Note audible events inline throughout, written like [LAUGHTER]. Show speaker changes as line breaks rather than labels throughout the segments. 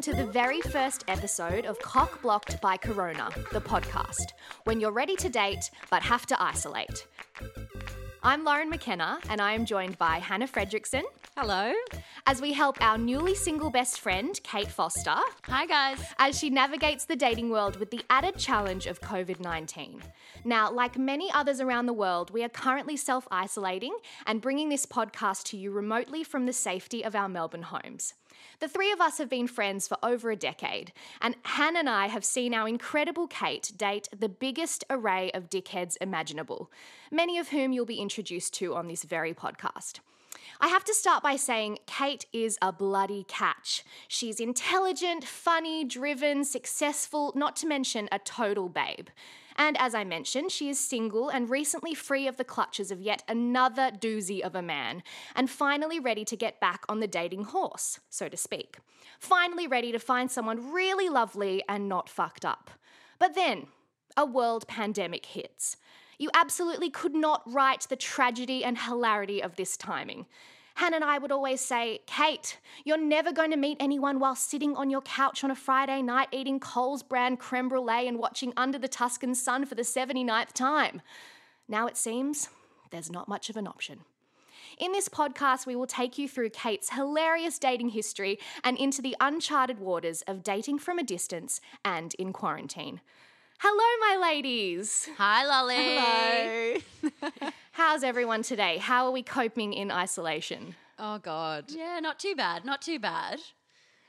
welcome to the very first episode of Cock Blocked by Corona, the podcast, when you're ready to date but have to isolate. I'm Lauren McKenna, and I am joined by Hannah Fredrickson.
Hello.
As we help our newly single best friend, Kate Foster.
Hi, guys.
As she navigates the dating world with the added challenge of COVID 19. Now, like many others around the world, we are currently self isolating and bringing this podcast to you remotely from the safety of our Melbourne homes. The three of us have been friends for over a decade, and Han and I have seen our incredible Kate date the biggest array of dickheads imaginable, many of whom you'll be introduced to on this very podcast. I have to start by saying Kate is a bloody catch. She's intelligent, funny, driven, successful, not to mention a total babe. And as I mentioned, she is single and recently free of the clutches of yet another doozy of a man, and finally ready to get back on the dating horse, so to speak. Finally ready to find someone really lovely and not fucked up. But then, a world pandemic hits. You absolutely could not write the tragedy and hilarity of this timing. Hannah and I would always say, Kate, you're never going to meet anyone while sitting on your couch on a Friday night eating Coles brand creme brulee and watching Under the Tuscan Sun for the 79th time. Now it seems there's not much of an option. In this podcast, we will take you through Kate's hilarious dating history and into the uncharted waters of dating from a distance and in quarantine. Hello, my ladies.
Hi, Lolly.
Hello. [LAUGHS]
How's everyone today? How are we coping in isolation?
Oh God.
Yeah, not too bad. Not too bad.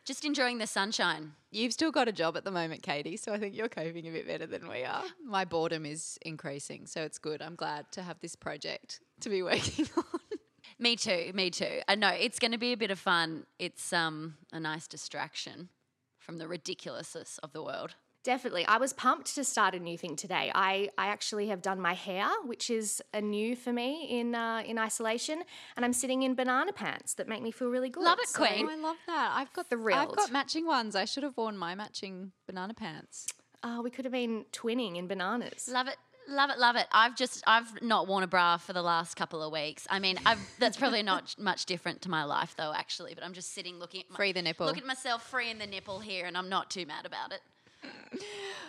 Just enjoying the sunshine.
You've still got a job at the moment, Katie, so I think you're coping a bit better than we are. My boredom is increasing, so it's good. I'm glad to have this project to be [LAUGHS] working on.
Me too. Me too. I know it's going to be a bit of fun. It's um a nice distraction from the ridiculousness of the world.
Definitely. I was pumped to start a new thing today. I, I actually have done my hair, which is a new for me in uh, in isolation, and I'm sitting in banana pants that make me feel really good.
Love it,
So-
Queen.
Oh, I love that. I've got
Thrilled.
I've got matching ones. I should have worn my matching banana pants.
Oh, we could have been twinning in bananas.
Love it. Love it, love it. I've just I've not worn a bra for the last couple of weeks. I mean, I've, that's probably not [LAUGHS] much different to my life though, actually. But I'm just sitting looking at my,
Free the nipple.
Look at myself free in the nipple here, and I'm not too mad about it.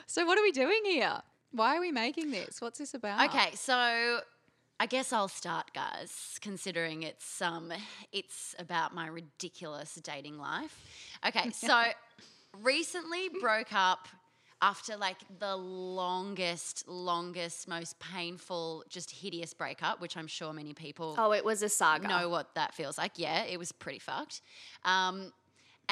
So what are we doing here? Why are we making this? What's this about?
Okay, so I guess I'll start, guys, considering it's um it's about my ridiculous dating life. Okay, [LAUGHS] so recently broke up after like the longest, longest, most painful, just hideous breakup, which I'm sure many people
Oh, it was a saga.
know what that feels like. Yeah, it was pretty fucked. Um,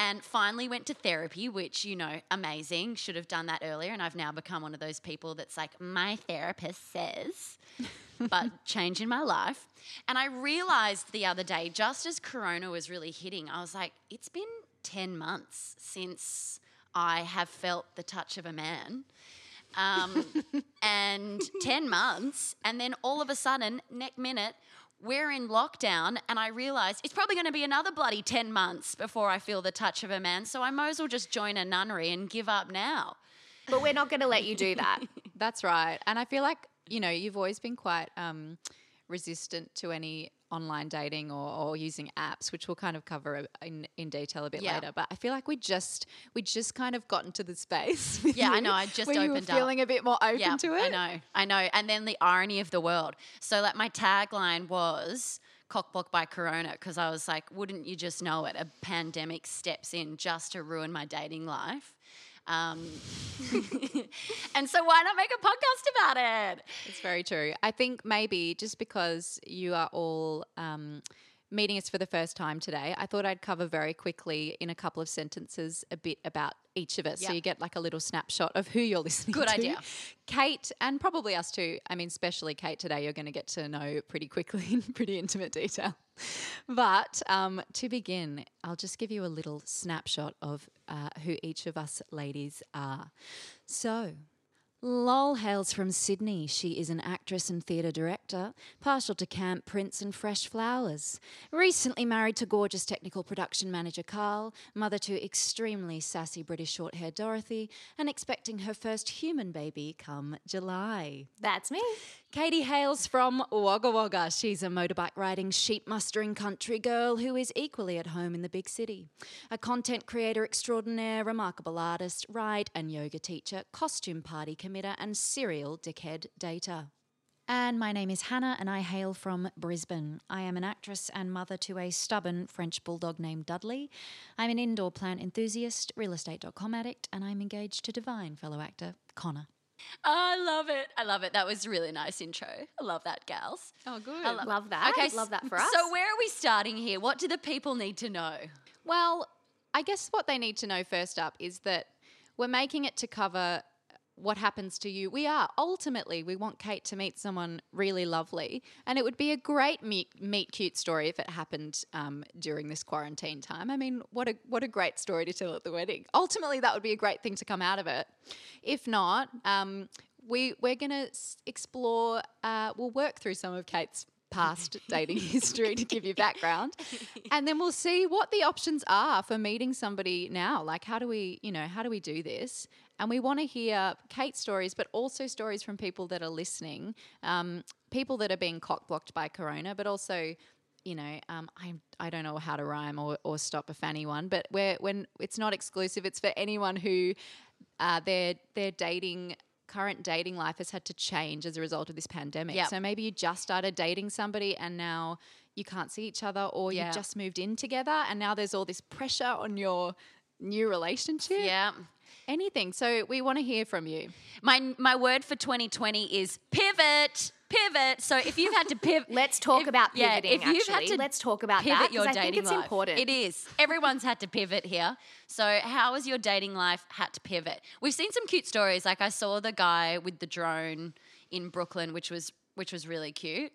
and finally went to therapy, which, you know, amazing. Should have done that earlier. And I've now become one of those people that's like, my therapist says, [LAUGHS] but change in my life. And I realized the other day, just as Corona was really hitting, I was like, it's been 10 months since I have felt the touch of a man. Um, [LAUGHS] and 10 months, and then all of a sudden, next minute, we're in lockdown, and I realised it's probably going to be another bloody 10 months before I feel the touch of a man, so I might as well just join a nunnery and give up now.
But we're not going to let you do that. [LAUGHS]
That's right. And I feel like, you know, you've always been quite um, resistant to any online dating or, or using apps, which we'll kind of cover in, in detail a bit
Yeah.
later. But I feel like we just we just kind of got into the space. [LAUGHS]
Yeah, I know, I just
where you were
opened up.
feeling a bit more open
Yeah,
to it.
I know, I know. And then the irony of the world. So, like, my tagline was cockblock by Corona because I was like, wouldn't you just know it? A pandemic steps in just to ruin my dating life. Um, [LAUGHS] and so, why not make a podcast about it?
It's very true. I think maybe just because you are all um, meeting us for the first time today, I thought I'd cover very quickly in a couple of sentences a bit about each of us. So you get like a little snapshot of who you're listening
Good
to.
Good idea.
Kate, and probably us too. I mean, especially Kate today, you're going to get to know pretty quickly in pretty intimate detail. But um, to begin, I'll just give you a little snapshot of uh, who each of us ladies are. So, Lol hails from Sydney. She is an actress and theatre director, partial to camp prints and fresh flowers. Recently married to gorgeous technical production manager Carl, mother to extremely sassy British short hair Dorothy, and expecting her first human baby come July.
That's me.
Katie hails from Wagga Wagga. She's a motorbike riding, sheep mustering country girl who is equally at home in the big city. A content creator extraordinaire, remarkable artist, ride and yoga teacher, costume party committer, and serial dickhead dater. And my name is Hannah, and I hail from Brisbane. I am an actress and mother to a stubborn French bulldog named Dudley. I'm an indoor plant enthusiast, real estate.com addict, and I'm engaged to divine fellow actor Connor.
I love it. I love it. That was a really nice intro. I love that, gals.
Oh, good.
I love,
Love that.
Okay,
Love that for us.
So where are we starting here? What do the people need to know?
Well, I guess what they need to know first up is that we're making it to cover what happens to you. We are. Ultimately, we want Kate to meet someone really lovely. And it would be a great meet, meet cute story if it happened um, during this quarantine time. I mean, what a, what a great story to tell at the wedding. Ultimately, that would be a great thing to come out of it. If not, um, we, we're going to explore, uh, we'll work through some of Kate's past [LAUGHS] dating history to give you background. And then we'll see what the options are for meeting somebody now. Like how do we, you know, how do we do this? And we want to hear Kate's stories, but also stories from people that are listening, um, people that are being cock blocked by Corona, but also you know, um, I I don't know how to rhyme or, or stop a fanny one, but where when it's not exclusive, it's for anyone who uh, their their dating current dating life has had to change as a result of this pandemic.
Yep.
So maybe you just started dating somebody and now you can't see each other, or
Yeah.
you just moved in together and now there's all this pressure on your new relationship.
Yeah.
Anything. So we want to hear from you.
My my word for 2020 is pivot. Pivot. So if you've had to pivot, [LAUGHS]
Let's talk about
yeah,
pivoting.
if you've had to
let's talk about
pivot
that
your
because I
dating
think it's
life.
important.
It is. Everyone's had to pivot here. So how has your dating life had to pivot? We've seen some cute stories. Like I saw the guy with the drone in Brooklyn, which was which was really cute.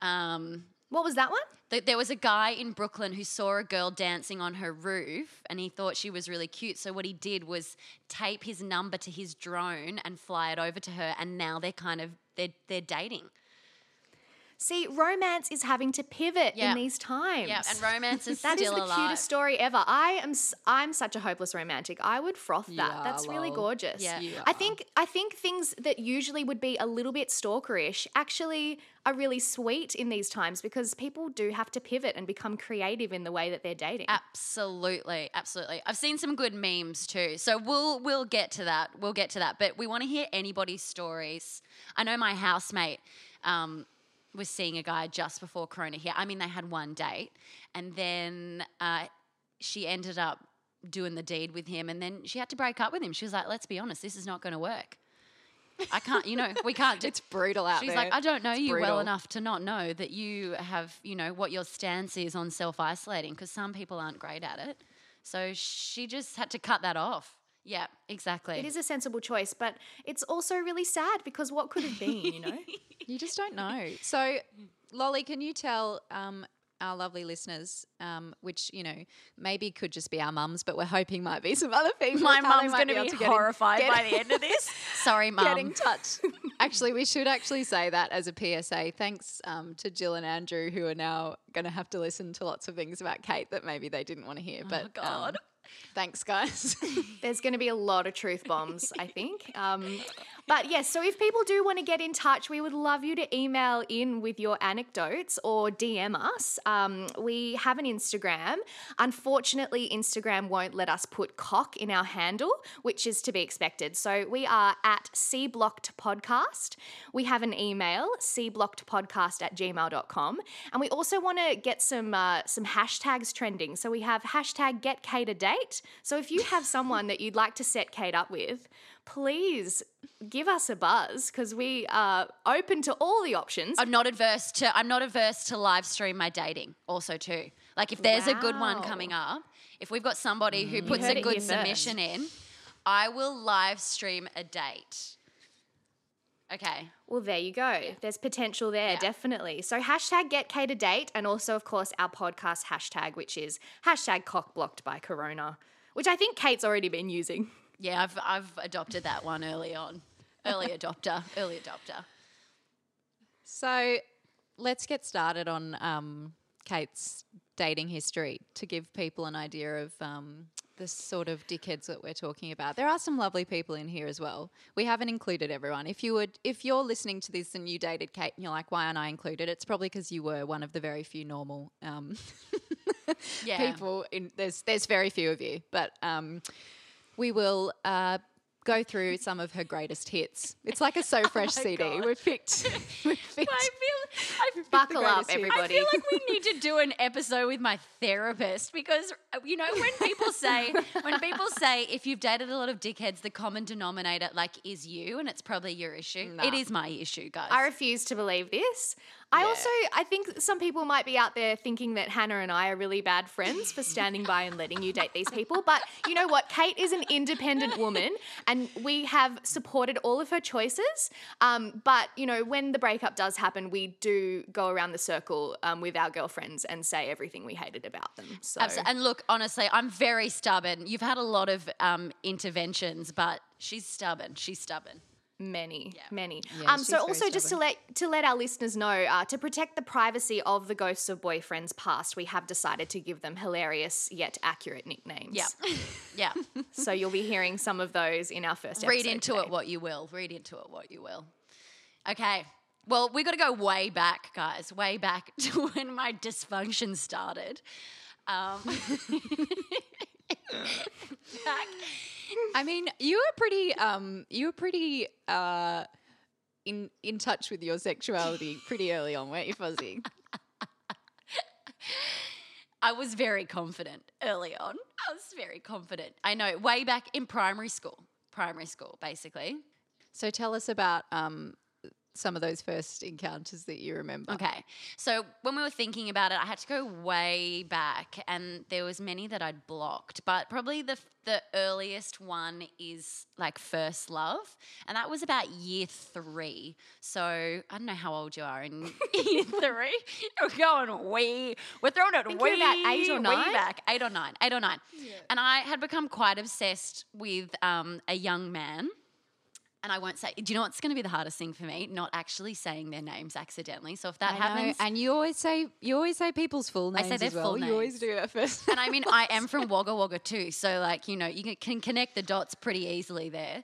Um,
What was that one?
th- there was a guy in Brooklyn who saw a girl dancing on her roof and he thought she was really cute. So what he did was tape his number to his drone and fly it over to her and now they're kind of they're they're dating.
See, romance is having to pivot
Yeah.
in these times.
Yeah, and romance is [LAUGHS]
That is
still
the
alive.
cutest story ever. I am s- I'm such a hopeless romantic. I would froth that.
Yeah,
That's really gorgeous.
Yeah.
You
I think I think things that usually would be a little bit stalkerish actually are really sweet in these times because people do have to pivot and become creative in the way that they're dating.
Absolutely, absolutely. I've seen some good memes too. So we'll we'll get to that. We'll get to that. But we want to hear anybody's stories. I know my housemate um, was seeing a guy just before Corona here. I mean, they had one date, and then uh, she ended up doing the deed with him, and then she had to break up with him. She was like, "Let's be honest, this is not going to work. I can't. You know, we can't." [LAUGHS] Do-
It's brutal out
She's
there.
like, I don't know
It's
you well enough to not know that you have, you know, what your stance is on self isolating because some people aren't great at it. So she just had to cut that off. Yeah, exactly.
It is a sensible choice, but it's also really sad because what could have been, you know? [LAUGHS]
You just don't know. So, Lolly, can you tell um, our lovely listeners, um, which you know maybe could just be our mums, but we're hoping might be some other people.
My
how
mum's going to
able
be
to get in-
horrified
get-
by the end of this. [LAUGHS] Sorry,
Get
mum.
in touch. [LAUGHS] actually, we should actually say that as a PSA. Thanks um, to Jill and Andrew, who are now going to have to listen to lots of things about Kate that maybe they didn't want to hear. But
Oh, God.
um, thanks, guys. [LAUGHS]
There's going to be a lot of truth bombs, I think. Um, but yes, so if people do want to get in touch, we would love you to email in with your anecdotes or DM us. Um, we have an Instagram. Unfortunately, Instagram won't let us put cock in our handle, which is to be expected. So we are at C Blocked Podcast. We have an email, cblockedpodcast at gmail.com. And we also want to get some uh, some hashtags trending. So we have hashtag get Kate a So if you have someone that you'd like to set Kate up with, please give us a buzz because we are open to all the options.
I'm not adverse to I'm not averse to live stream my dating also too. Like if there's a good one coming up, if we've got somebody who mm.
puts
a good
here first.
submission in, I will live stream a date. Okay.
Well, there you go. There's potential there,
Yeah.
definitely. So hashtag get Kate to date, and also, of course, our podcast hashtag, which is hashtag cock blocked by Corona, which I think Kate's already been using.
Yeah, I've I've adopted that one early on. Early [LAUGHS] adopter, early adopter.
So let's get started on um, Kate's dating history to give people an idea of um, the sort of dickheads that we're talking about. There are some lovely people in here as well. We haven't included everyone. If you would, if you're listening to this and you dated Kate and you're like, why aren't I included? It's probably because you were one of the very few normal um,
Yeah.
people. In there's there's very few of you, but um, we will. Uh, Go through some of her greatest hits. It's like a So [LAUGHS] Fresh CD.
God.
We've picked. [LAUGHS] [LAUGHS] Picked
I feel, I feel
Buckle up, everybody.
I feel like we need to do an episode with my therapist because uh, you know when people say when people say if you've dated a lot of dickheads, the common denominator like is you, and it's probably your issue. It is my issue, guys.
I refuse to believe this. I also I think some people might be out there thinking that Hannah and I are really bad friends for standing by and letting you date these people. But you know what? Kate is an independent woman and we have supported all of her choices. Um, but you know, when the breakup does happen, we do go around the circle um, with our girlfriends and say everything we hated about them. So
Abso- And look, honestly, I'm very stubborn. You've had a lot of um, interventions, but she's stubborn. She's stubborn.
Many many
Yeah,
um, so also just to let to let our listeners know uh, to protect the privacy of the ghosts of boyfriends past we have decided to give them hilarious yet accurate nicknames
Yeah, [LAUGHS] yeah.
so you'll be hearing some of those in our first
Read into
today.
it what you will. Read into it what you will. Okay. Well, we got to go way back, guys. Way back [LAUGHS] to when my dysfunction started. Um, [LAUGHS] [LAUGHS] back
I mean, you were pretty um you were pretty uh in in touch with your sexuality pretty early on, weren't you, Fuzzy?
I was very confident early on. I was very confident. I know, way back in primary school. Primary school, basically.
So tell us about um some of those first encounters that you remember.
Okay. So when we were thinking about it, I had to go way back and there was many that I'd blocked, but probably the the earliest one is like first love, and that was about year 3. So, I don't know how old you are in [LAUGHS] year 3. We're going way we're throwing it way
about eight or
way
nine.
back, 8 or 9, 8 or 9. And I had become quite obsessed with um, a young man and I won't say. Do you know what's going to be the hardest thing for me? Not actually saying their names accidentally. So if that
I know,
happens,
and you always say you always say people's full names.
I
names
say their
as well.
full
You always do that first.
and I mean, I am from [LAUGHS] Wagga Wagga too, so like you know, you can, can connect the dots pretty easily there.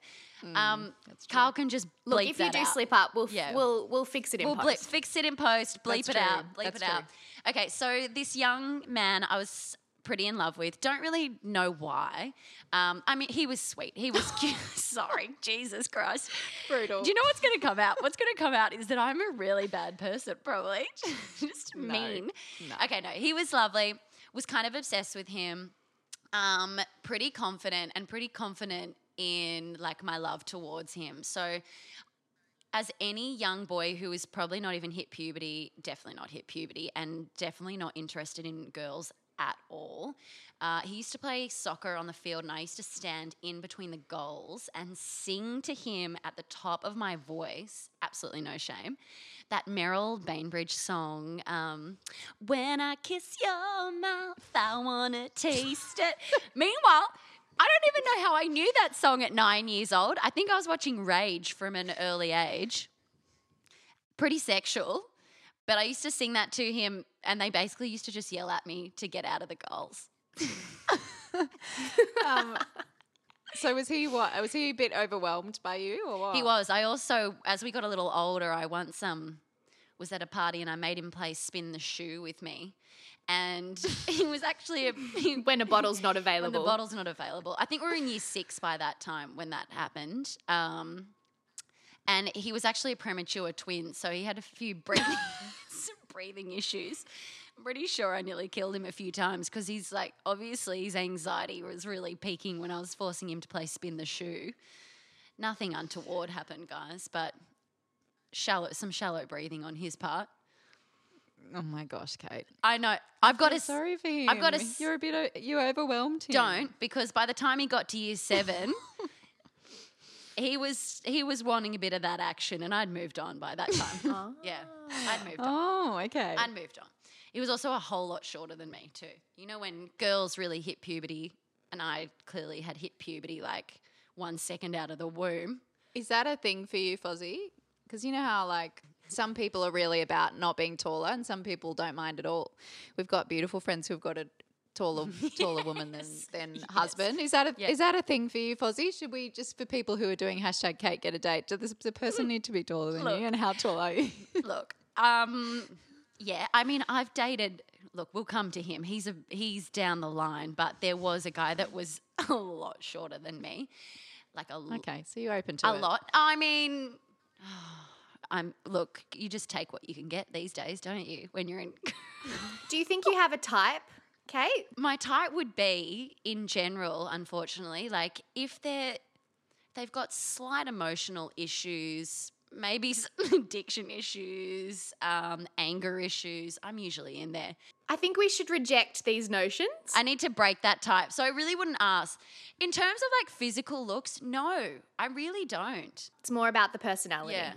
um, Carl can just bleep
look if you do
out.
slip up we'll f-
Yeah.
we'll we'll fix it in
We'll
post.
blip, fix it in post, bleep
That's
it
true.
out, bleep
That's
it out. Okay, so this young man I was pretty in love with. Don't really know why. Um, I mean, he was sweet. He was [LAUGHS] cute. [LAUGHS] Sorry, Jesus Christ.
Brutal.
Do you know what's going to come out? What's going to come out is that I'm a really bad person, probably. [LAUGHS] Just mean.
no.
Okay, no, he was lovely. Was kind of obsessed with him. Um, pretty confident and pretty confident in like my love towards him. So as any young boy who is probably not even hit puberty, definitely not hit puberty, and definitely not interested in girls at all. Uh, he used to play soccer on the field, and I used to stand in between the goals and sing to him at the top of my voice. Absolutely no shame. That Merril Bainbridge song, um, When I Kiss Your Mouth, I Wanna Taste It. [LAUGHS] Meanwhile, I don't even know how I knew that song at nine years old. I think I was watching Rage from an early age. Pretty sexual. But I used to sing that to him, and they basically used to just yell at me to get out of the goals. [LAUGHS]
um, so was he what? Was he a bit overwhelmed by you or what?
He was. I also, as we got a little older, I once um was at a party and I made him play spin the shoe with me, and [LAUGHS] he was actually a, [LAUGHS] he,
when a bottle's not
when
available
the bottle's not available. I think we were in year six by that time when that happened. Um, and he was actually a premature twin, so he had a few breathing, some breathing issues. I'm pretty sure I nearly killed him a few times because he's like, obviously, his anxiety was really peaking when I was forcing him to play spin the shoe. Nothing untoward happened, guys, but shallow, some shallow breathing on his part.
Oh my gosh, Kate.
I know. I've got to
sorry for him.
I've got s-
You're a bit. o- You overwhelmed him.
don't because by the time he got to year seven, [LAUGHS] he was he was wanting a bit of that action, and I'd moved on by that time. [LAUGHS] Ah. Yeah, I'd moved on.
Oh, okay.
I'd moved on. He was also a whole lot shorter than me too. You know when girls really hit puberty, and I clearly had hit puberty like one second out of the womb.
Is that a thing for you, Fozzie? Because you know how like some people are really about not being taller, and some people don't mind at all. We've got beautiful friends who've got a taller [LAUGHS] taller woman than than husband. Is that a
Yeah.
is that a thing for you, Fozzie? Should we just for people who are doing hashtag Kate get a date? Does the person need to be taller than
Look.
you? And how tall are you? [LAUGHS]
Look, um, yeah, I mean, I've dated. Look, we'll come to him. He's a he's down the line, but there was a guy that was [LAUGHS] a lot shorter than me, like a l-
okay, so you're open to
a
it.
lot. I mean, [SIGHS] I'm look. You just take what you can get these days, don't you? When you're in.
Do you think you have a type, Kate?
My type would be, in general, unfortunately, like if they're they've got slight emotional issues, maybe [LAUGHS] addiction issues, um, anger issues. I'm usually in there.
I think we should reject these notions.
I need to break that type. So I really wouldn't ask. In terms of like physical looks, no, I really don't.
it's more about the personality.
Yeah.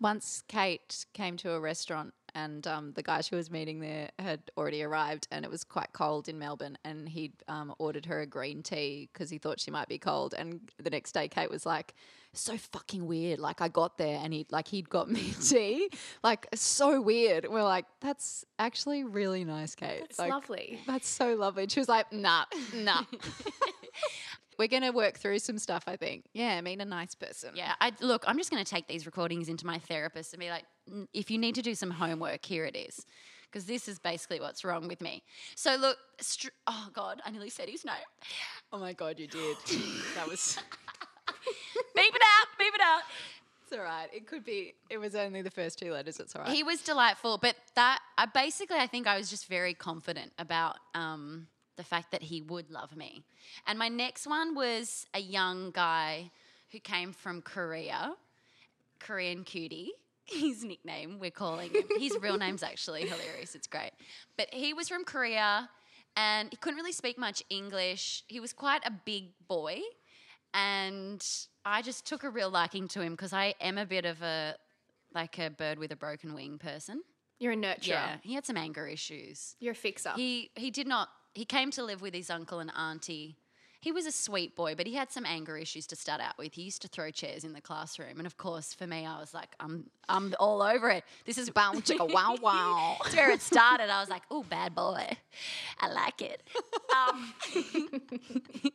Once Kate came to a restaurant and um, the guy she was meeting there had already arrived and it was quite cold in Melbourne and he'd um, ordered her a green tea because he thought she might be cold and the next day Kate was like so fucking weird like I got there and he like he'd got [LAUGHS] me tea like so weird. We're like that's actually really nice Kate.
It's
like,
lovely.
that's so lovely. And she was like nah nah [LAUGHS] we're gonna work through some stuff I think yeah meet a nice person
Yeah, I look. I'm just going to take these recordings into my therapist and be like, if you need to do some homework, here it is, because this is basically what's wrong with me. So look, str- oh god, I nearly said his name.
oh my god you did [LAUGHS] that was [LAUGHS]
beep it out, beep it out.
It's all right. It could be. It was only the first two letters. It's all right.
He was delightful, but that I basically I think I was just very confident about um, the fact that he would love me. And my next one was a young guy who came from Korea, Korean cutie. [LAUGHS] His nickname we're calling him. His real name's actually hilarious. It's great, but he was from Korea, and he couldn't really speak much English. He was quite a big boy, and I just took a real liking to him because I am a bit of a like a bird with a broken wing person.
You're a nurturer.
Yeah, he had some anger issues.
You're a fixer.
He he did not. He came to live with his uncle and auntie. He was a sweet boy, but he had some anger issues to start out with. He used to throw chairs in the classroom, and of course, for me, I was like, I'm I'm all over it. This is
Bow chicka wow [LAUGHS] wow.
That's where it started. I was like, oh, bad boy. I like it. Um, [LAUGHS]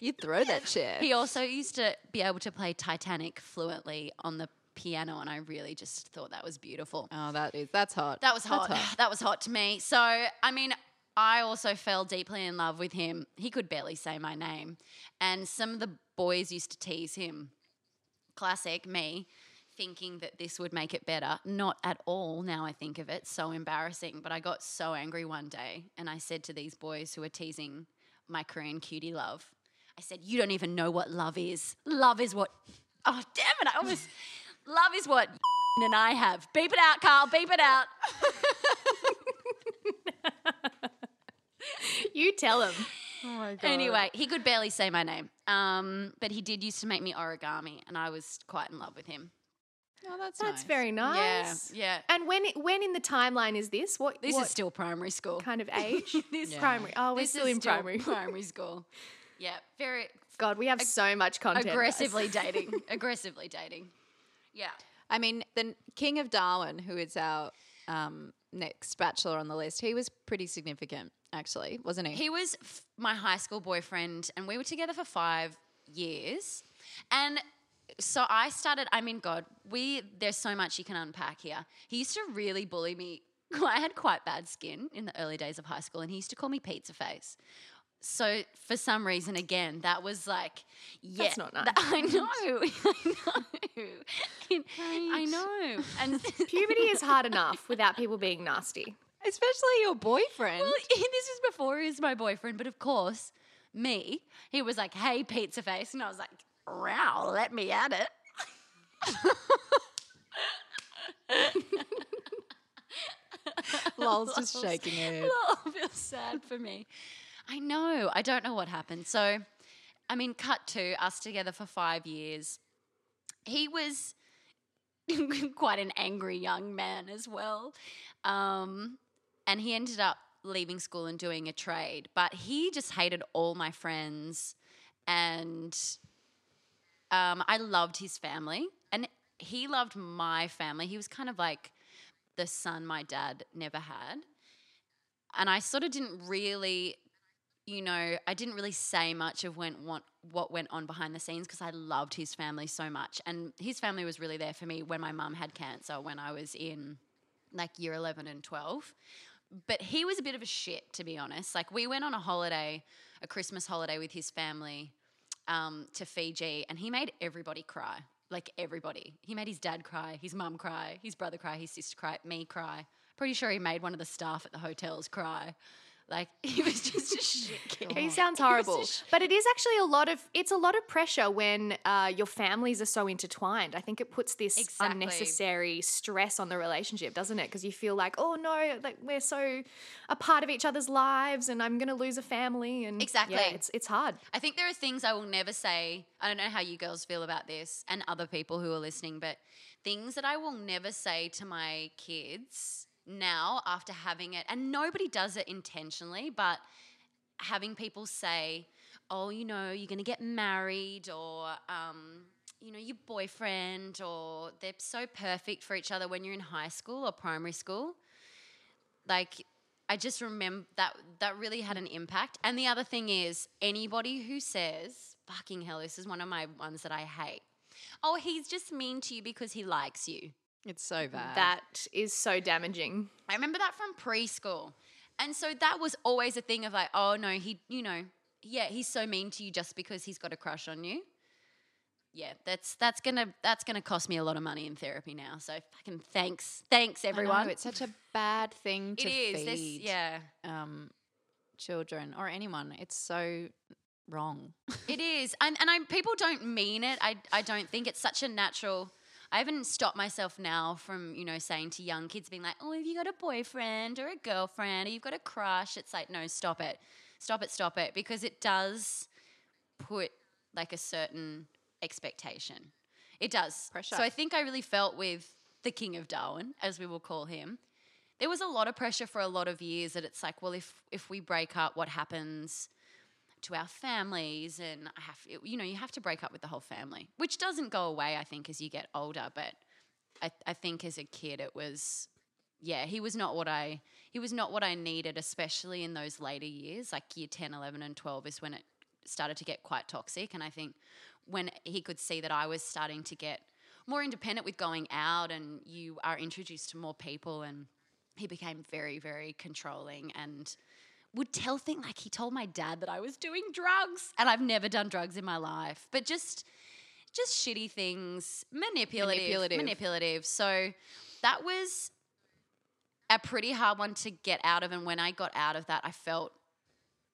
You throw that chair.
he also used to be able to play Titanic fluently on the piano, and I really just thought that was beautiful.
Oh, that is that's hot.
That was
That's
hot. [SIGHS] That was hot to me. So, I mean, I also fell deeply in love with him. He could barely say my name. And some of the boys used to tease him. Classic me, thinking that this would make it better. Not at all, now I think of it. So embarrassing. But I got so angry one day and I said to these boys who were teasing my Korean cutie love, I said, You don't even know what love is. Love is what. [LAUGHS] Oh, damn it. I almost. love is what [LAUGHS] and I have. Beep it out, Carl. Beep it out. [LAUGHS]
you tell him.
Oh my god.
Anyway, he could barely say my name. Um, but he did used to make me origami, and I was quite in love with him.
Oh, that's
That's
nice.
very nice.
Yeah, yeah.
And when when in the timeline is this? What
This
what
is still primary school.
kind of [LAUGHS] age?
this
Yeah.
Primary. Oh, we're
this
still
is
in
still
primary.
primary [LAUGHS] school. Yeah, very
God, we have so much content. guys.
aggressively [LAUGHS] dating. aggressively dating. Yeah.
I mean, the King of Darwin, who is our um, next bachelor on the list, he was pretty significant, actually, wasn't he?
He was f- my high school boyfriend, and we were together for five years. And so I started. I mean, God, we there's so much you can unpack here. He used to really bully me. [LAUGHS] I had quite bad skin in the early days of high school, and he used to call me pizza face. So for some reason, again, that was like, yeah,
That's not
th- [LAUGHS]
nice.
I know, I [LAUGHS] know, I know. And [LAUGHS]
Puberty is hard enough without people being nasty.
Especially your boyfriend.
Well, this is before he was my boyfriend, but of course, me, he was like, hey, pizza face. And I was like, wow, let me at it.
Lol's just shaking her head.
Oh, feels sad for me. I know. I don't know what happened. So, I mean, cut to us together for five years. He was [LAUGHS] quite an angry young man as well. Um, and he ended up leaving school and doing a trade, but he just hated all my friends. And um, I loved his family, and he loved my family. He was kind of like the son my dad never had. And I sort of didn't really you know, I didn't really say much of when, what, what went on behind the scenes because I loved his family so much. And his family was really there for me when my mum had cancer when I was in like year 11 and 12. But he was a bit of a shit, to be honest. Like, we went on a holiday, a Christmas holiday with his family um, to Fiji, and he made everybody cry. Like, everybody. He made his dad cry, his mum cry, his brother cry, his sister cry, me cry. Pretty sure he made one of the staff at the hotels cry. Like [LAUGHS] he was just a shit. [LAUGHS]
He sounds horrible, but it is actually a lot of it's a lot of pressure when uh, your families are so intertwined. I think it puts this
Exactly.
unnecessary stress on the relationship, doesn't it? Because you feel like, oh no, like we're so a part of each other's lives, and I'm going to lose a family, and
Exactly.
yeah, it's it's hard.
I think there are things I will never say. I don't know how you girls feel about this and other people who are listening, but things that I will never say to my kids now after having it, and nobody does it intentionally, but having people say, oh, you know, you're going to get married or, um, you know, your boyfriend, or they're so perfect for each other when you're in high school or primary school. Like, I just remember that that really had an impact. And the other thing is, anybody who says, fucking hell, this is one of my ones that I hate. Oh, he's just mean to you because he likes you.
It's so bad.
That is so damaging.
I remember that from preschool. And so that was always a thing of like, oh no, he, you know, yeah, he's so mean to you just because he's got a crush on you. Yeah, that's that's gonna that's gonna cost me a lot of money in therapy now. So fucking thanks, thanks
I know,
everyone.
it's such a bad thing
it
to
is. This, yeah,
um, children or anyone. It's so wrong.
it is. And and I people don't mean it. I I don't think it's such a natural. I haven't stopped myself now from you know saying to young kids being like, oh, have you got a boyfriend or a girlfriend or you've got a crush? It's like no, stop it, stop it, stop it, because it does put like a certain expectation. It does.
Pressure.
So I think I really felt with the King of Darwin, as we will call him. There was a lot of pressure for a lot of years that it's like, well, if if we break up, what happens to our families? And I have, you know, you have to break up with the whole family, which doesn't go away, I think, as you get older. But I, I think as a kid, it was, yeah, he was not what I he was not what I needed, especially in those later years, like year 10, 11, and 12 is when it started to get quite toxic. And I think when he could see that I was starting to get more independent with going out and you are introduced to more people and he became very, very controlling and would tell things like he told my dad that I was doing drugs and I've never done drugs in my life, but just just shitty things, manipulative,
Manipulative.
manipulative. So that was a pretty hard one to get out of and when I got out of that I felt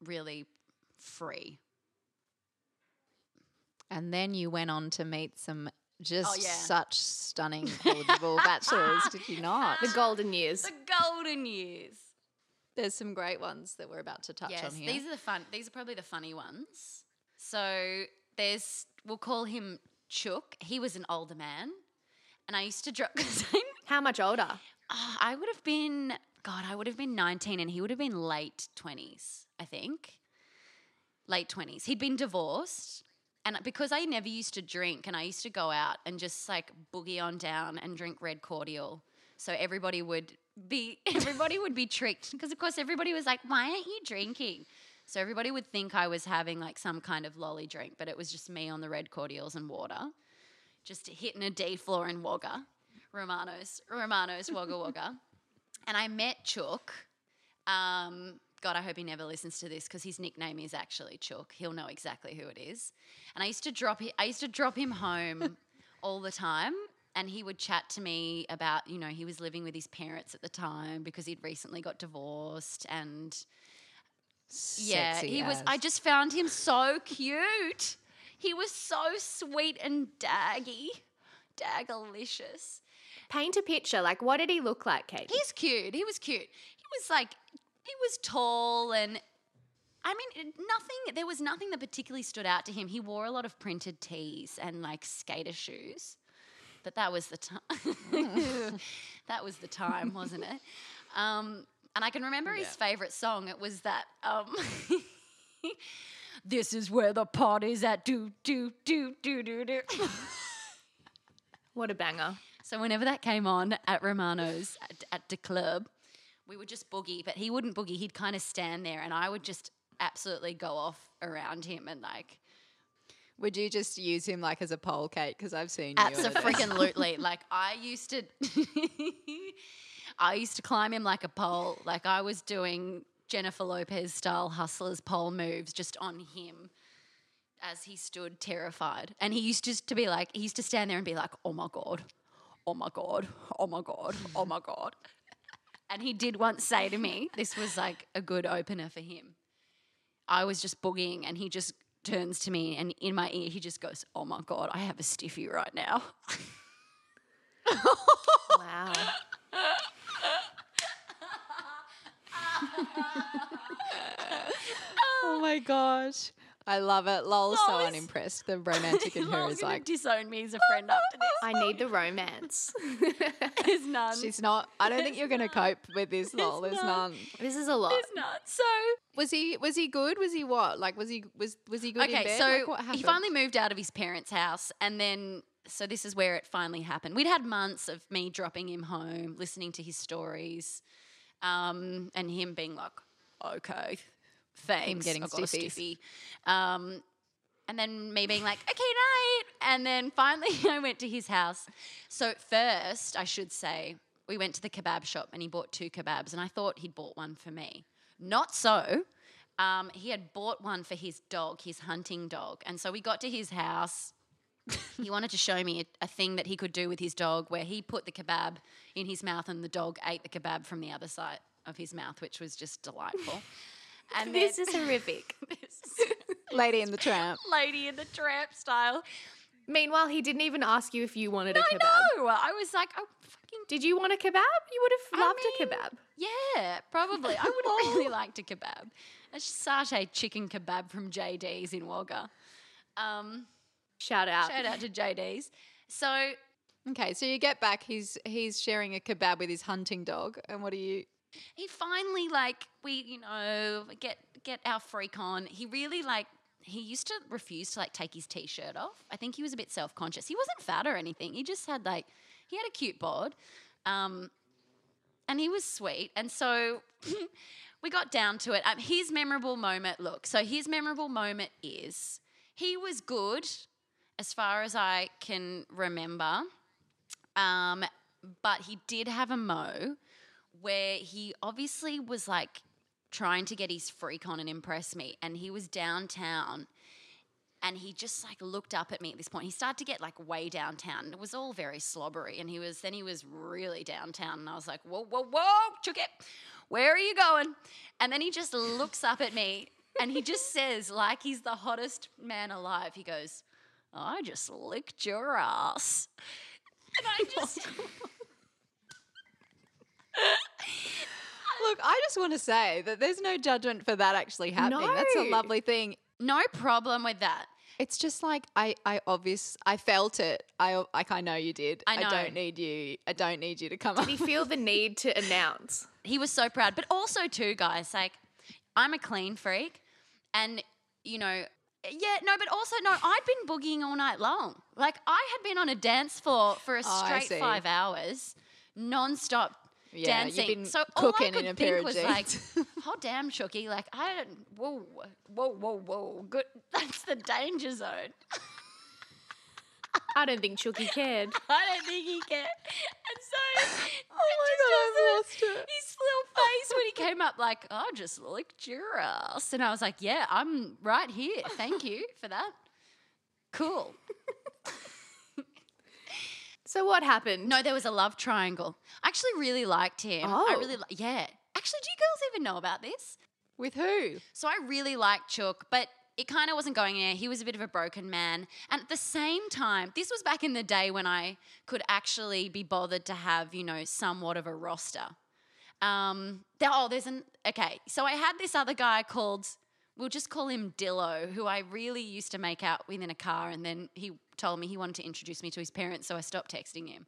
really free.
And then you went on to meet some just
Oh, yeah.
such stunning [LAUGHS] eligible bachelors, did you not?
The golden years.
The golden years.
There's some great ones that we're about to touch
yes,
on here.
these are the fun. These are probably the funny ones. So there's, we'll call him Chook. He was an older man, and I used to drop. [LAUGHS]
How much older?
oh, I would have been, God, I would have been 19, and he would have been late 20s, I think. Late 20s. He'd been divorced. And because I never used to drink and I used to go out and just like boogie on down and drink red cordial. So everybody would be [LAUGHS] everybody would be tricked because of course everybody was like, "Why aren't you drinking?" So everybody would think I was having like some kind of lolly drink, but it was just me on the red cordials and water, just hitting a D floor in Wagga, Romano's Romano's Wagga Wagga. [LAUGHS] And I met Chook. Um, God, I hope he never listens to this because his nickname is actually Chook. He'll know exactly who it is. And I used to drop hi- I used to drop him home [LAUGHS] all the time. And he would chat to me about, you know, he was living with his parents at the time because he'd recently got divorced. And yeah,
Sexy
he was. I just found him so cute. He was so sweet and daggy, dagalicious.
Paint a picture. Like, what did he look like, Kate?
He's cute. He was cute. He was like, he was tall and. I mean, nothing. There was nothing that particularly stood out to him. He wore a lot of printed tees and like skater shoes, but that was the time. [LAUGHS] that was the time, wasn't it? Um, and I can remember his favorite song. It was that. Um, [LAUGHS] this is where the party's at. Do do do do do do.
What a banger.
So whenever that came on at Romano's at, at the club, we would just boogie, but he wouldn't boogie. He'd kind of stand there, and I would just absolutely go off around him and like
Would you just use him like as a pole cake? Because I've seen you. in it.
Absolutely. [LAUGHS] like I used to [LAUGHS] I used to climb him like a pole. Like I was doing Jennifer Lopez style hustlers pole moves just on him as he stood terrified. And he used just to be like he used to stand there and be like, "Oh my god. Oh my god. Oh my god. Oh my god." [LAUGHS] And he did once say to me, this was like a good opener for him. I was just boogieing and he just turns to me and in my ear he just goes, "Oh my god, I have a stiffy right now."
Wow. [LAUGHS]
Oh my gosh. I love it. Lol's so
is-
unimpressed. The romantic in [LAUGHS] her
Lol's
is
gonna
like,
disown me as a friend after this.
I need the romance. [LAUGHS]
There's none.
she's not. I don't think you're going to cope with this, Lol. There's
none.
none.
this is a lot.
There's none. So
Was he? Was he good? Was he what? Like, was he? Was was he good in
okay,
bed?
so
Like, what happened?
he finally moved out of his parents' house, and then so this is where it finally happened. We'd had months of me dropping him home, listening to his stories, um, and him being like, "Okay, thanks."
getting
I got a
stiffies.
stiffy. Um, and then me being like, "Okay, night." And then finally, [LAUGHS] I went to his house. So first, I should say, we went to the kebab shop, and he bought two kebabs, and I thought he'd bought one for me. Not so. Um, he had bought one for his dog, his hunting dog. And so we got to his house. [LAUGHS] he wanted to show me a, a thing that he could do with his dog where he put the kebab in his mouth and the dog ate the kebab from the other side of his mouth, which was just delightful. And
This
then-
is horrific. [LAUGHS] [LAUGHS]
Lady in the Tramp.
Lady in the Tramp style.
Meanwhile, he didn't even ask you if you wanted a kebab.
know. I was like, oh, fucking
Did you want a kebab? You would have
I
loved
mean,
a kebab.
Yeah, probably. I would have [LAUGHS] really liked a kebab. A satay chicken kebab from JD's in Wagga. Um,
Shout out.
shout out to JD's. So
Okay, so you get back. He's he's sharing a kebab with his hunting dog, and what do you?
He finally like we you know get get our freak on. He really like he used to refuse to like take his t-shirt off. I think he was a bit self-conscious. He wasn't fat or anything. He just had like he had a cute bod. Um and he was sweet. And so [LAUGHS] we got down to it. Um, his memorable moment, look, so his memorable moment is he was good as far as I can remember. Um, but he did have a mo where he obviously was like trying to get his freak on and impress me. And he was downtown and he just like looked up at me at this point. He started to get like way downtown. It was all very slobbery. And he was, then he was really downtown. And I was like, whoa, whoa, whoa, took it. Where are you going? And then he just looks up at me and he just says, like he's the hottest man alive, he goes, I just licked your ass. [LAUGHS] And I just. [LAUGHS]
Look, I just want to say that there's no judgment for that actually happening. That's a lovely thing.
No problem with that.
It's just like I, I obvious, I felt it. I like I know you did.
I know.
don't need you. I don't need you to come up.
Did he feel the [LAUGHS] need to announce?
He was so proud. But also, too, guys, like, I'm a clean freak. And, you know, yeah, no, but also, no, I'd been boogieing all night long. Like, I had been on a dance floor for a
Oh,
straight
see.
five hours, non stop
Yeah, you've
dancing.
been
so all I could
in a
think
pair of
was
jeans. [LAUGHS]
like, "Oh damn, Shooky! Like I don't. Whoa, whoa, whoa, whoa! Good. [LAUGHS] That's the danger zone.
I don't think Chucky cared. [LAUGHS]
I don't think he can. And so,
Oh my God, I've lost it.
His little face when he came up, like, I just licked your ass, and I was like, yeah, I'm right here. Thank you for that. Cool.
So what happened?
No, there was a love triangle. I actually really liked him.
Oh.
I really, li- yeah. Actually, do you girls even know about this?
With who?
So I really liked Chook, but it kind of wasn't going there. He was a bit of a broken man. And at the same time, this was back in the day when I could actually be bothered to have, you know, somewhat of a roster. Um, there, oh, there's an, okay. So I had this other guy called, we'll just call him Dillo, who I really used to make out with in a car. And then he told me he wanted to introduce me to his parents, so I stopped texting him.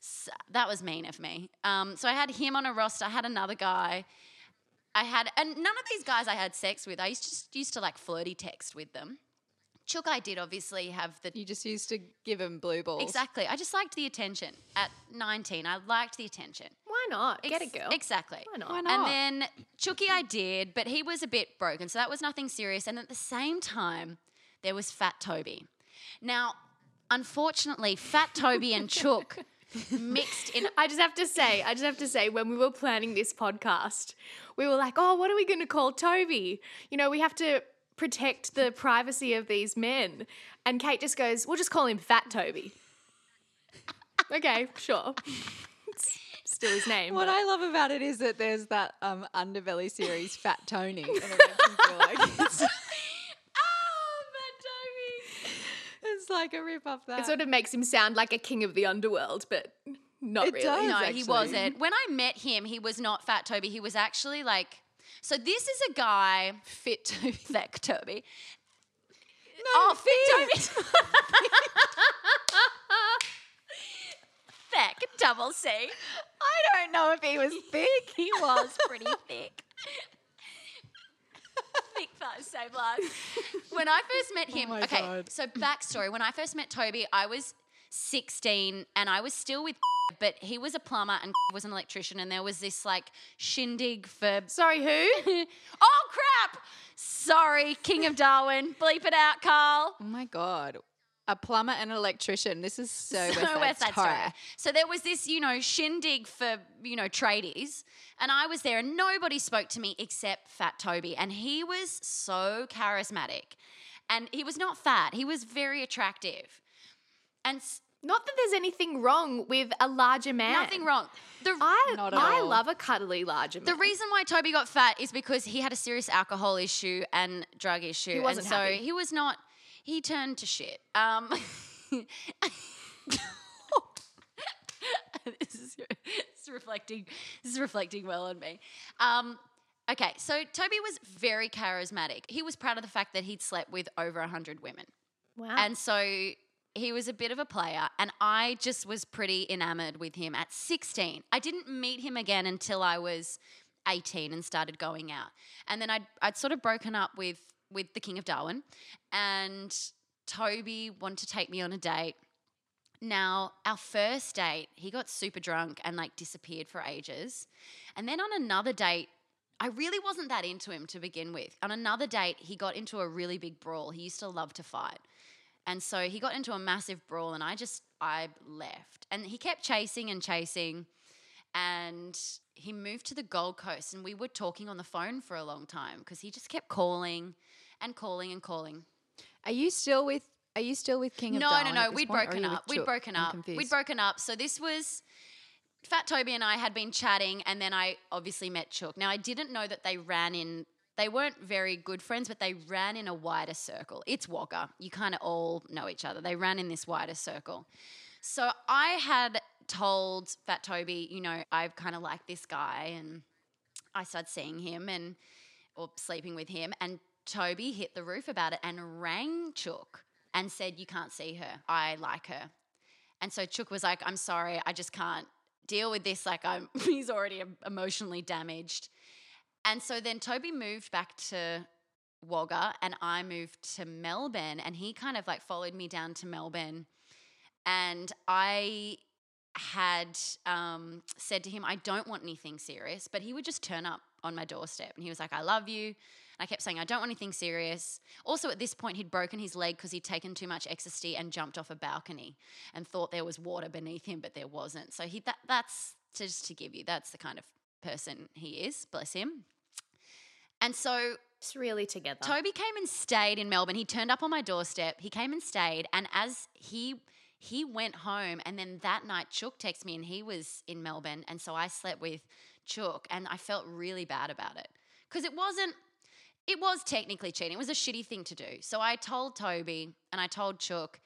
So that was mean of me. Um, so I had him on a roster. I had another guy. I had, and none of these guys I had sex with. I used to just used to like flirty text with them. Chook, I did obviously have the
You just used to give him blue balls.
exactly. I just liked the attention at 19. I liked the attention.
Why Why not? Get
Ex-
it, girl.
Exactly.
Why not?
Why not?
And then Chucky, I did, but he was a bit broken, so that was nothing serious. And at the same time, there was Fat Toby. Now, unfortunately, Fat Toby and [LAUGHS] Chook mixed in.
I just have to say, I just have to say, when we were planning this podcast, we were like, oh, what are we going to call Toby? You know, we have to protect the privacy of these men. And Kate just goes, we'll just call him Fat Toby. [LAUGHS] okay, sure. It's [LAUGHS] still his name.
What
but-
I love about it is that there's that um, underbelly series, Fat Tony. And it makes me [LAUGHS] feel like it's,
Oh, Fat Toby!
it's like a rip off that.
it sort of makes him sound like a king of the underworld, but not
It
really.
does.
No,
actually.
he wasn't. When I met him, he was not Fat Toby. He was actually like. So this is a guy,
fit Toby.
Fat [LAUGHS] Toby.
No,
oh, Fit Toby. [LAUGHS] Thick, double C.
I don't know if he was thick. [LAUGHS]
He was pretty thick. thick thighs, same lives. When I first met oh him,
my
okay,
God.
so backstory. When I first met Toby, I was 16 and I was still with [LAUGHS] but he was a plumber and [LAUGHS] was an electrician and there was this like shindig for [LAUGHS]
Sorry, who?
oh crap sorry king of darwin bleep it out carl
Oh my god. A plumber and an electrician. This is so, Side
West Side
Story.
Story. So there was this, you know, shindig for, you know, tradies. And I was there and nobody spoke to me except Fat Toby. And he was so charismatic. And he was not fat, he was very attractive. And s-
Not that there's anything wrong with a larger man.
nothing wrong. The,
I, I
all.
love a cuddly larger man.
the reason why Toby got fat is because he had a serious alcohol issue and drug issue.
He wasn't
and so
happy.
he was not, he turned to shit. Um, [LAUGHS] this, is, this is reflecting, this is reflecting well on me. Um, okay, so Toby was very charismatic. He was proud of the fact that he'd slept with over 100 women.
wow.
And so he was a bit of a player, and I just was pretty enamored with him at 16. I didn't meet him again until I was 18 and started going out. And then I'd, I'd sort of broken up with, with the King of Darwin, and Toby wanted to take me on a date. Now, our first date, he got super drunk and like disappeared for ages. And then on another date, I really wasn't that into him to begin with. On another date, he got into a really big brawl. He used to love to fight. And so he got into a massive brawl and I just I left. And he kept chasing and chasing and he moved to the Gold Coast and we were talking on the phone for a long time because he just kept calling and calling and calling.
Are you still with Are you still with King of
No,
Darwin
no,
at
no. We'd
point, or are
broken up. We'd broken
I'm
up.
confused.
We'd broken up. So this was Fat Toby and I had been chatting, and then I obviously met Chook. Now I didn't know that they ran in. They weren't very good friends, but they ran in a wider circle. It's Wagga. You kind of all know each other. They ran in this wider circle. So I had told Fat Toby, you know, I've kind of like this guy, and I started seeing him and or sleeping with him, and Toby hit the roof about it and rang Chook and said, "You can't see her. I like her." And so Chook was like, "I'm sorry, I just can't deal with this. Like, I'm [LAUGHS] he's already emotionally damaged." And so then Toby moved back to Wagga, and I moved to Melbourne, and he kind of like followed me down to Melbourne, and I had um, said to him, I don't want anything serious, but he would just turn up on my doorstep and he was like, I love you. And I kept saying, I don't want anything serious. Also, at this point, he'd broken his leg because he'd taken too much ecstasy and jumped off a balcony and thought there was water beneath him, but there wasn't. So he that, that's just to give you, that's the kind of person he is, bless him. And so
It's really together.
Toby came and stayed in Melbourne. He turned up on my doorstep. He came and stayed, and as he he went home, and then that night Chook texted me, and he was in Melbourne, and so I slept with Chook, and I felt really bad about it because it wasn't. It was technically cheating. It was a shitty thing to do. So I told Toby and I told Chook.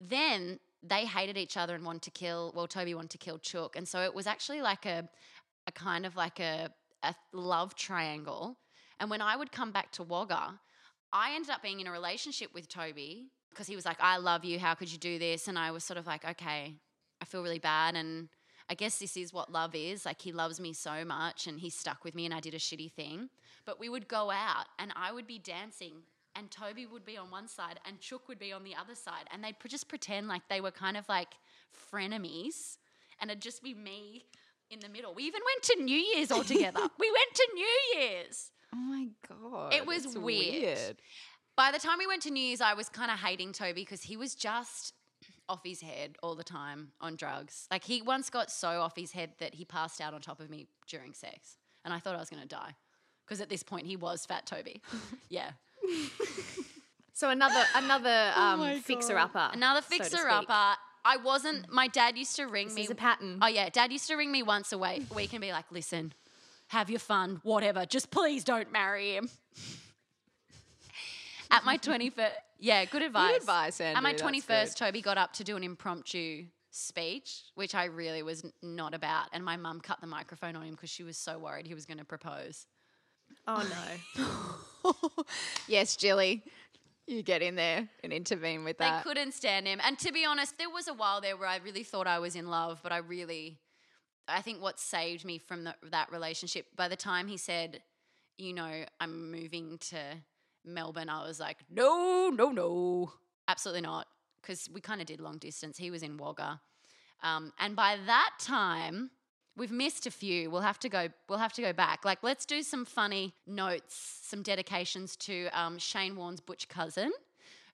Then they hated each other and wanted to kill. Well, Toby wanted to kill Chook, and so it was actually like a, a kind of like a a love triangle. And when I would come back to Wagga, I ended up being in a relationship with Toby because he was like, I love you. How could you do this? And I was sort of like, okay, I feel really bad. And I guess this is what love is. Like, he loves me so much and he stuck with me and I did a shitty thing. But we would go out and I would be dancing and Toby would be on one side and Chook would be on the other side. And they'd just pretend like they were kind of like frenemies and it'd just be me in the middle. We even went to New Year's all together. [LAUGHS] we went to New Year's.
Oh my god.
It was
it's
weird. By the time we went to New Year's, I was kind of hating Toby because he was just off his head all the time on drugs. Like he once got so off his head that he passed out on top of me during sex, and I thought I was going to die because at this point he was fat Toby. [LAUGHS] yeah,
So another another [LAUGHS] um,
my
fixer upper.
another fixer
speak.
upper. I wasn't. My dad used to ring
This
me.
is a pattern.
Oh yeah, dad used to ring me once a week, and be like, "Listen, have your fun, whatever. Just please don't marry him." [LAUGHS] At my twenty first, yeah, good advice.
Good advice,
At my twenty first. Toby got up to do an impromptu speech, which I really was not about, and my mum cut the microphone on him because she was so worried he was going to propose.
Oh no. [LAUGHS]
yes, Jilly. You get in there and intervene with that.
They couldn't stand him. And to be honest, there was a while there where I really thought I was in love, but I really, I think what saved me from the, that relationship, by the time he said, you know, I'm moving to Melbourne, I was like, no, no, no, absolutely not. Because we kind of did long distance. He was in Wagga. Um, and by that time, we've missed a few. We'll have to go. We'll have to go back. Like, let's do some funny notes, some dedications to um, Shane Warne's butch cousin,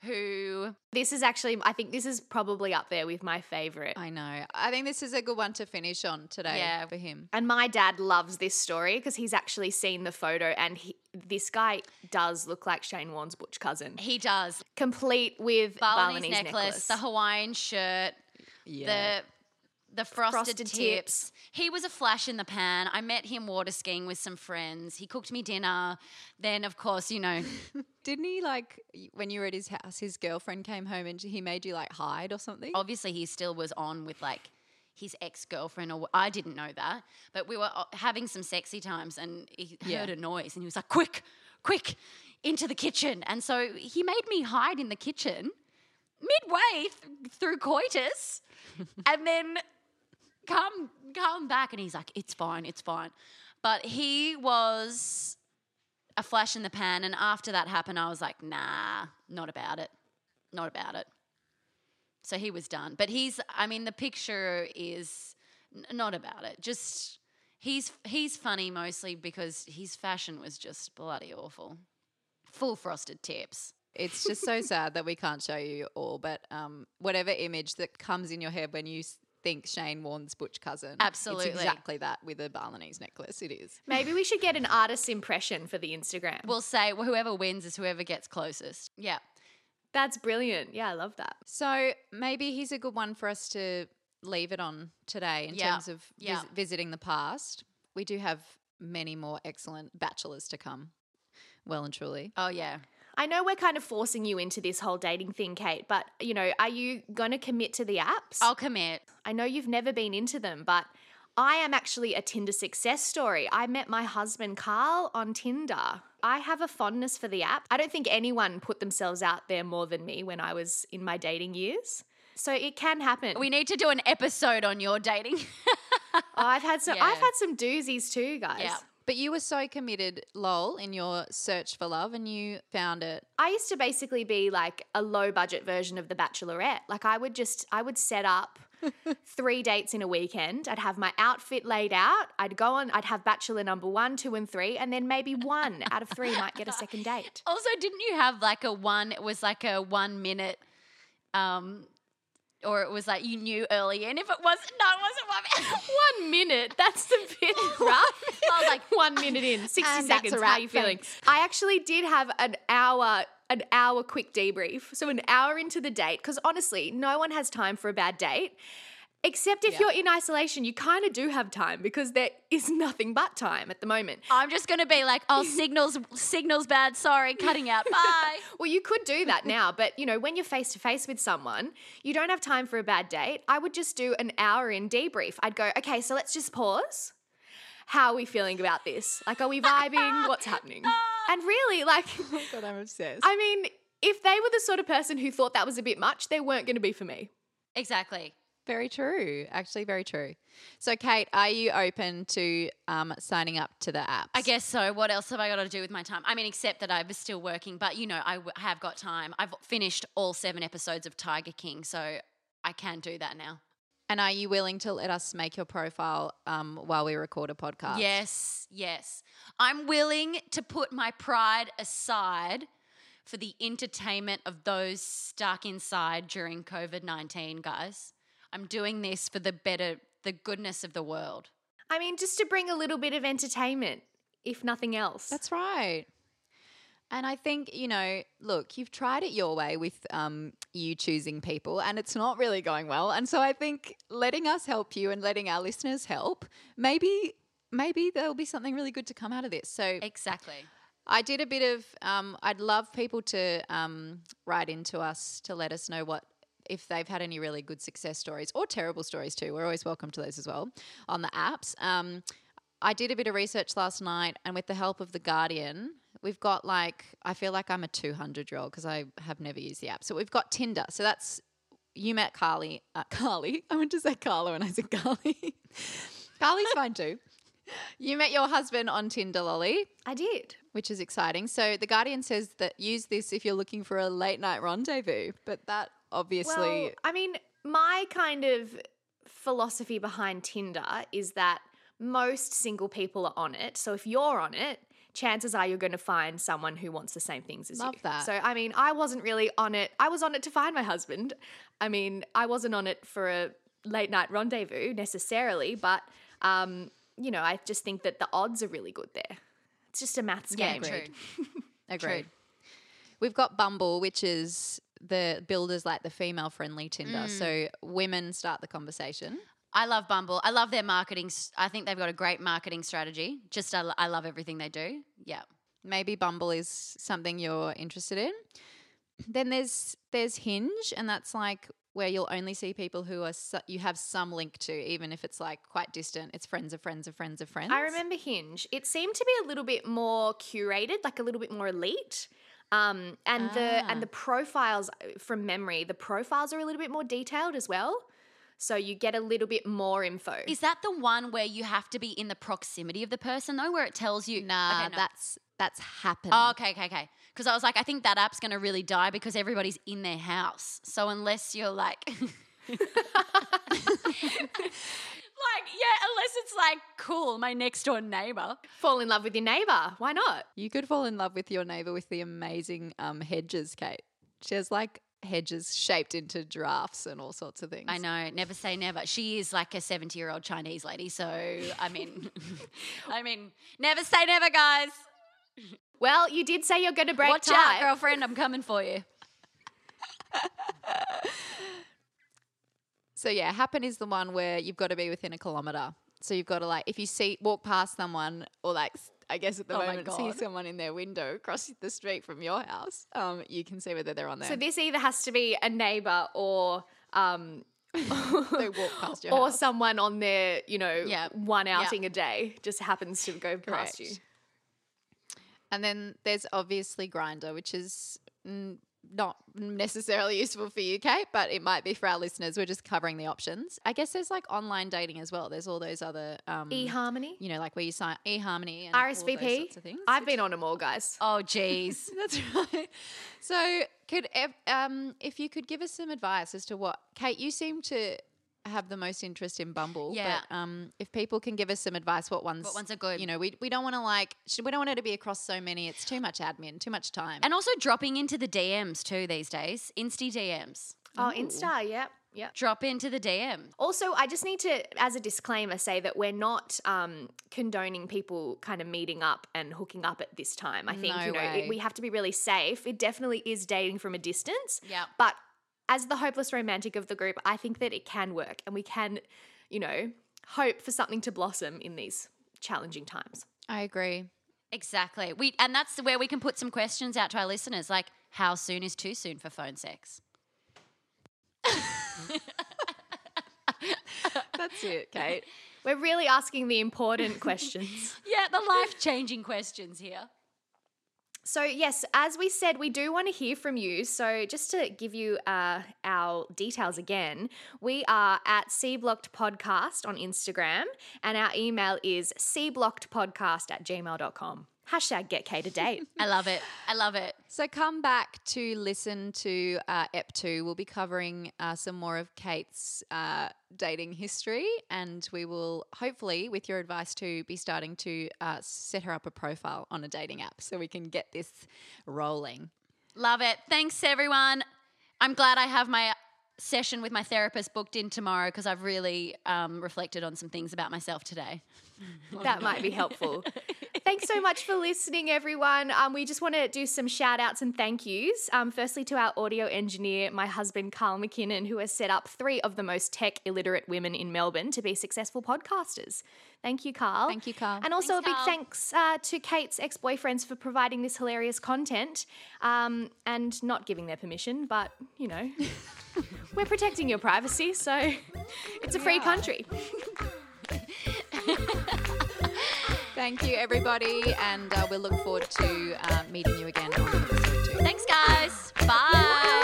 who
This is actually I think this is probably up there with my favorite.
I know. I think this is a good one to finish on today
Yeah.
for him.
And my dad loves this story because he's actually seen the photo and he, this guy does look like Shane Warne's butch cousin.
he does
Complete with
Balinese,
Balinese,
necklace,
necklace.
the Hawaiian shirt,
Yeah.
the the frosted,
Frosted
tips.
tips.
He was a flash in the pan. I met him water skiing with some friends. He cooked me dinner. Then, of course, you know, [LAUGHS]
Didn't he like when you were at his house? His girlfriend came home and he made you like hide or something.
obviously he still was on with like his ex-girlfriend or I didn't know that but we were uh, having some sexy times and he
Yeah.
heard a noise and he was like quick quick into the kitchen and so he made me hide in the kitchen midway th- through coitus [LAUGHS] and then come come back and he's like it's fine it's fine but he was a flash in the pan and after that happened I was like nah not about it not about it so he was done. But he's, I mean, the picture is n- not about it. Just, he's, he's funny mostly because his fashion was just bloody awful. Full frosted tips.
It's just so [LAUGHS] sad that we can't show you all, but um, whatever image that comes in your head when you think Shane Warne's butch cousin,
Absolutely.
it's exactly that with a Balinese necklace. It is.
Maybe we should get an artist's impression for the Instagram.
We'll say well, whoever wins is whoever gets closest. Yeah.
That's brilliant. Yeah, I love that.
So maybe he's a good one for us to leave it on today in
Yeah,
terms of vis-
yeah.
visiting the past. We do have many more excellent bachelors to come. Well and truly.
Oh, yeah.
I know we're kind of forcing you into this whole dating thing, Kate, but you know, are you going to commit to the apps?
I'll commit.
I know you've never been into them, but I am actually a Tinder success story. I met my husband Carl on Tinder. I have a fondness for the app. I don't think anyone put themselves out there more than me when I was in my dating years. So it can happen.
We need to do an episode on your dating.
Oh, [LAUGHS] I've had some
Yeah.
I've had some doozies too, guys.
Yeah.
But you were so committed, lol, in your search for love and you found it.
I used to basically be like a low budget version of The Bachelorette. Like I would just, I would set up [LAUGHS] three dates in a weekend. I'd have my outfit laid out. I'd go on, I'd have Bachelor number one, two, and three, and then maybe one out of three might get a second date. [LAUGHS]
also, didn't you have like a one, it was like a one minute, um, or it was like you knew early in if it wasn't, no, it wasn't one minute. [LAUGHS]
One minute, that's a bit [LAUGHS] rough. I was like, one minute in, 60
And
seconds, how are you feeling?
thanks.
I actually did have an hour, an hour quick debrief. So an hour into the date, because honestly, no one has time for a bad date. Except if
Yeah.
you're in isolation, you kind of do have time because there is nothing but time at the moment.
I'm just gonna be like, oh, signals, signals bad. Sorry, cutting out. [LAUGHS] Bye.
Well, you could do that now, but you know, when you're face to face with someone, you don't have time for a bad date. I would just do an hour in debrief. I'd go, okay, so let's just pause. How are we feeling about this? Like, are we vibing? [LAUGHS] What's happening? Ah. And really, like, [LAUGHS] oh
God, I'm obsessed.
I mean, if they were the sort of person who thought that was a bit much, they weren't going to be for me.
exactly.
Very true. Actually, very true. So, Kate, are you open to um, signing up to the app?
I guess so. What else have I got to do with my time? I mean, except that I was still working, but you know, I w- have got time. I've finished all seven episodes of Tiger King, so I can do that now.
And are you willing to let us make your profile um, while we record a podcast?
Yes, yes. I'm willing to put my pride aside for the entertainment of those stuck inside during COVID 19, guys. I'm doing this for the better, the goodness of the world.
I mean, just to bring a little bit of entertainment, if nothing else.
That's right. And I think, you know, look, you've tried it your way with um, you choosing people, and it's not really going well. And so I think letting us help you and letting our listeners help, maybe, maybe there'll be something really good to come out of this. So
Exactly.
I did a bit of. Um, I'd love people to um, write into us to let us know what if they've had any really good success stories or terrible stories too. We're always welcome to those as well on the apps. Um, I did a bit of research last night, and with the help of the Guardian, we've got like I feel like I'm a 200 year old because I have never used the app. So we've got Tinder. So that's you met Carly. Uh, [LAUGHS] Carly. I went to say Carla and I said Carly. [LAUGHS] Carly's fine too. You met your husband on Tinder, Lolly
I did.
which is exciting. So the Guardian says that use this if you're looking for a late night rendezvous, but that obviously
Well, I mean, my kind of philosophy behind Tinder is that most single people are on it. So if you're on it, chances are you're going to find someone who wants the same things as
Love
you.
that.
So I mean, I wasn't really on it. I was on it to find my husband. I mean, I wasn't on it for a late night rendezvous necessarily, but um, you know, I just think that the odds are really good there. It's just a maths
Yeah,
game. [LAUGHS]
true.
agreed. We've got Bumble, which is the builders like the female friendly Tinder. Mm. So women start the conversation.
I love Bumble. I love their marketing. I think they've got a great marketing strategy. Just, I, I love everything they do. Yeah.
Maybe Bumble is something you're interested in. Then there's there's Hinge, and that's like where you'll only see people who are su- you have some link to, even if it's like quite distant. It's friends of friends of friends of friends.
I remember Hinge. It seemed to be a little bit more curated, like a little bit more elite. Um, and the
Ah.
and the profiles uh, from memory, the profiles are a little bit more detailed as well. So you get a little bit more info.
Is that the one where you have to be in the proximity of the person, though, where it tells you?
Nah,
Okay, no.
that's that's happened.
Oh, okay, okay, okay. Because I was like, I think that app's going to really die because everybody's in their house. So unless you're like, [LAUGHS] [LAUGHS] like yeah, unless it's like cool, my next door neighbor.
Fall in love with your neighbor. Why not?
You could fall in love with your neighbor with the amazing um, hedges, Kate. She has like hedges shaped into giraffes and all sorts of things.
I know, never say never. She is like a seventy-year-old Chinese lady, so I mean, [LAUGHS] I mean, never say never, guys.
Well, you did say you're going to break
Watch
tie.
out, girlfriend. I'm coming for you. [LAUGHS]
So yeah, Happn is the one where you've got to be within a kilometer. So you've got to like if you see walk past someone or like I guess at the
Oh
moment see someone in their window across the street from your house, um, you can see whether they're on there.
So this either has to be a neighbor or um, [LAUGHS]
they walk past your [LAUGHS]
or
house.
someone on their, you know,
Yeah.
one outing a day just happens to go past you.
And then there's obviously Grindr, which is mm, not necessarily useful for you, Kate, but it might be for our listeners. We're just covering the options. I guess there's like online dating as well. There's all those other, um,
eHarmony,
you know, like where you sign eHarmony and all those
RSVP.
sorts of things.
I've been on them all, guys.
Oh, jeez. [LAUGHS]
That's right. So, could um, if you could give us some advice as to what Kate, you seem to have the most interest in Bumble.
Yeah.
But um, if people can give us some advice, what ones?
What ones are good?
You know, we we don't want to like we don't want it to be across so many. It's too much admin, too much time.
And also dropping into the DMs too these days. Insta DMs.
Oh, Insta, yep, yep.
Drop into the DM.
Also, I just need to, as a disclaimer, say that we're not um, condoning people kind of meeting up and hooking up at this time. I think
No
you know it, we have to be really safe. It definitely is dating from a distance.
Yeah.
But as the hopeless romantic of the group, I think that it can work, and we can, you know, hope for something to blossom in these challenging times.
I agree.
Exactly. We and that's where we can put some questions out to our listeners, like how soon is too soon for phone sex? [LAUGHS]
That's it, Kate.
We're really asking the important questions. [LAUGHS]
Yeah, the life changing questions here.
So, yes, as we said, we do want to hear from you. So, just to give you uh, our details again, we are at Cblocked Podcast on Instagram, and our email is cblockedpodcast at gmail.com. Hashtag get Kate a date. [LAUGHS]
I love it. I love it.
So come back to listen to uh, EP two. We'll be covering uh, some more of Kate's uh, dating history, and we will hopefully, with your advice, to be starting to uh, set her up a profile on a dating app so we can get this rolling.
Love it. Thanks, everyone. I'm glad I have my session with my therapist booked in tomorrow because I've really um, reflected on some things about myself today. [LAUGHS]
that might be helpful. Thanks so much for listening, everyone. Um, we just want to do some shout outs and thank yous. Um, firstly, to our audio engineer, my husband, Carl McKinnon, who has set up three of the most tech illiterate women in Melbourne to be successful podcasters. Thank you, Carl.
Thank you, Carl.
And also
Thanks,
a big
Carl.
thanks uh, to Kate's ex boyfriends for providing this hilarious content um, and not giving their permission, but, you know. [LAUGHS] We're protecting your privacy, so it's a free country. [LAUGHS] [LAUGHS]
Thank you, everybody, and uh, we'll look forward to uh, meeting you again on episode two. Thanks, guys. Bye.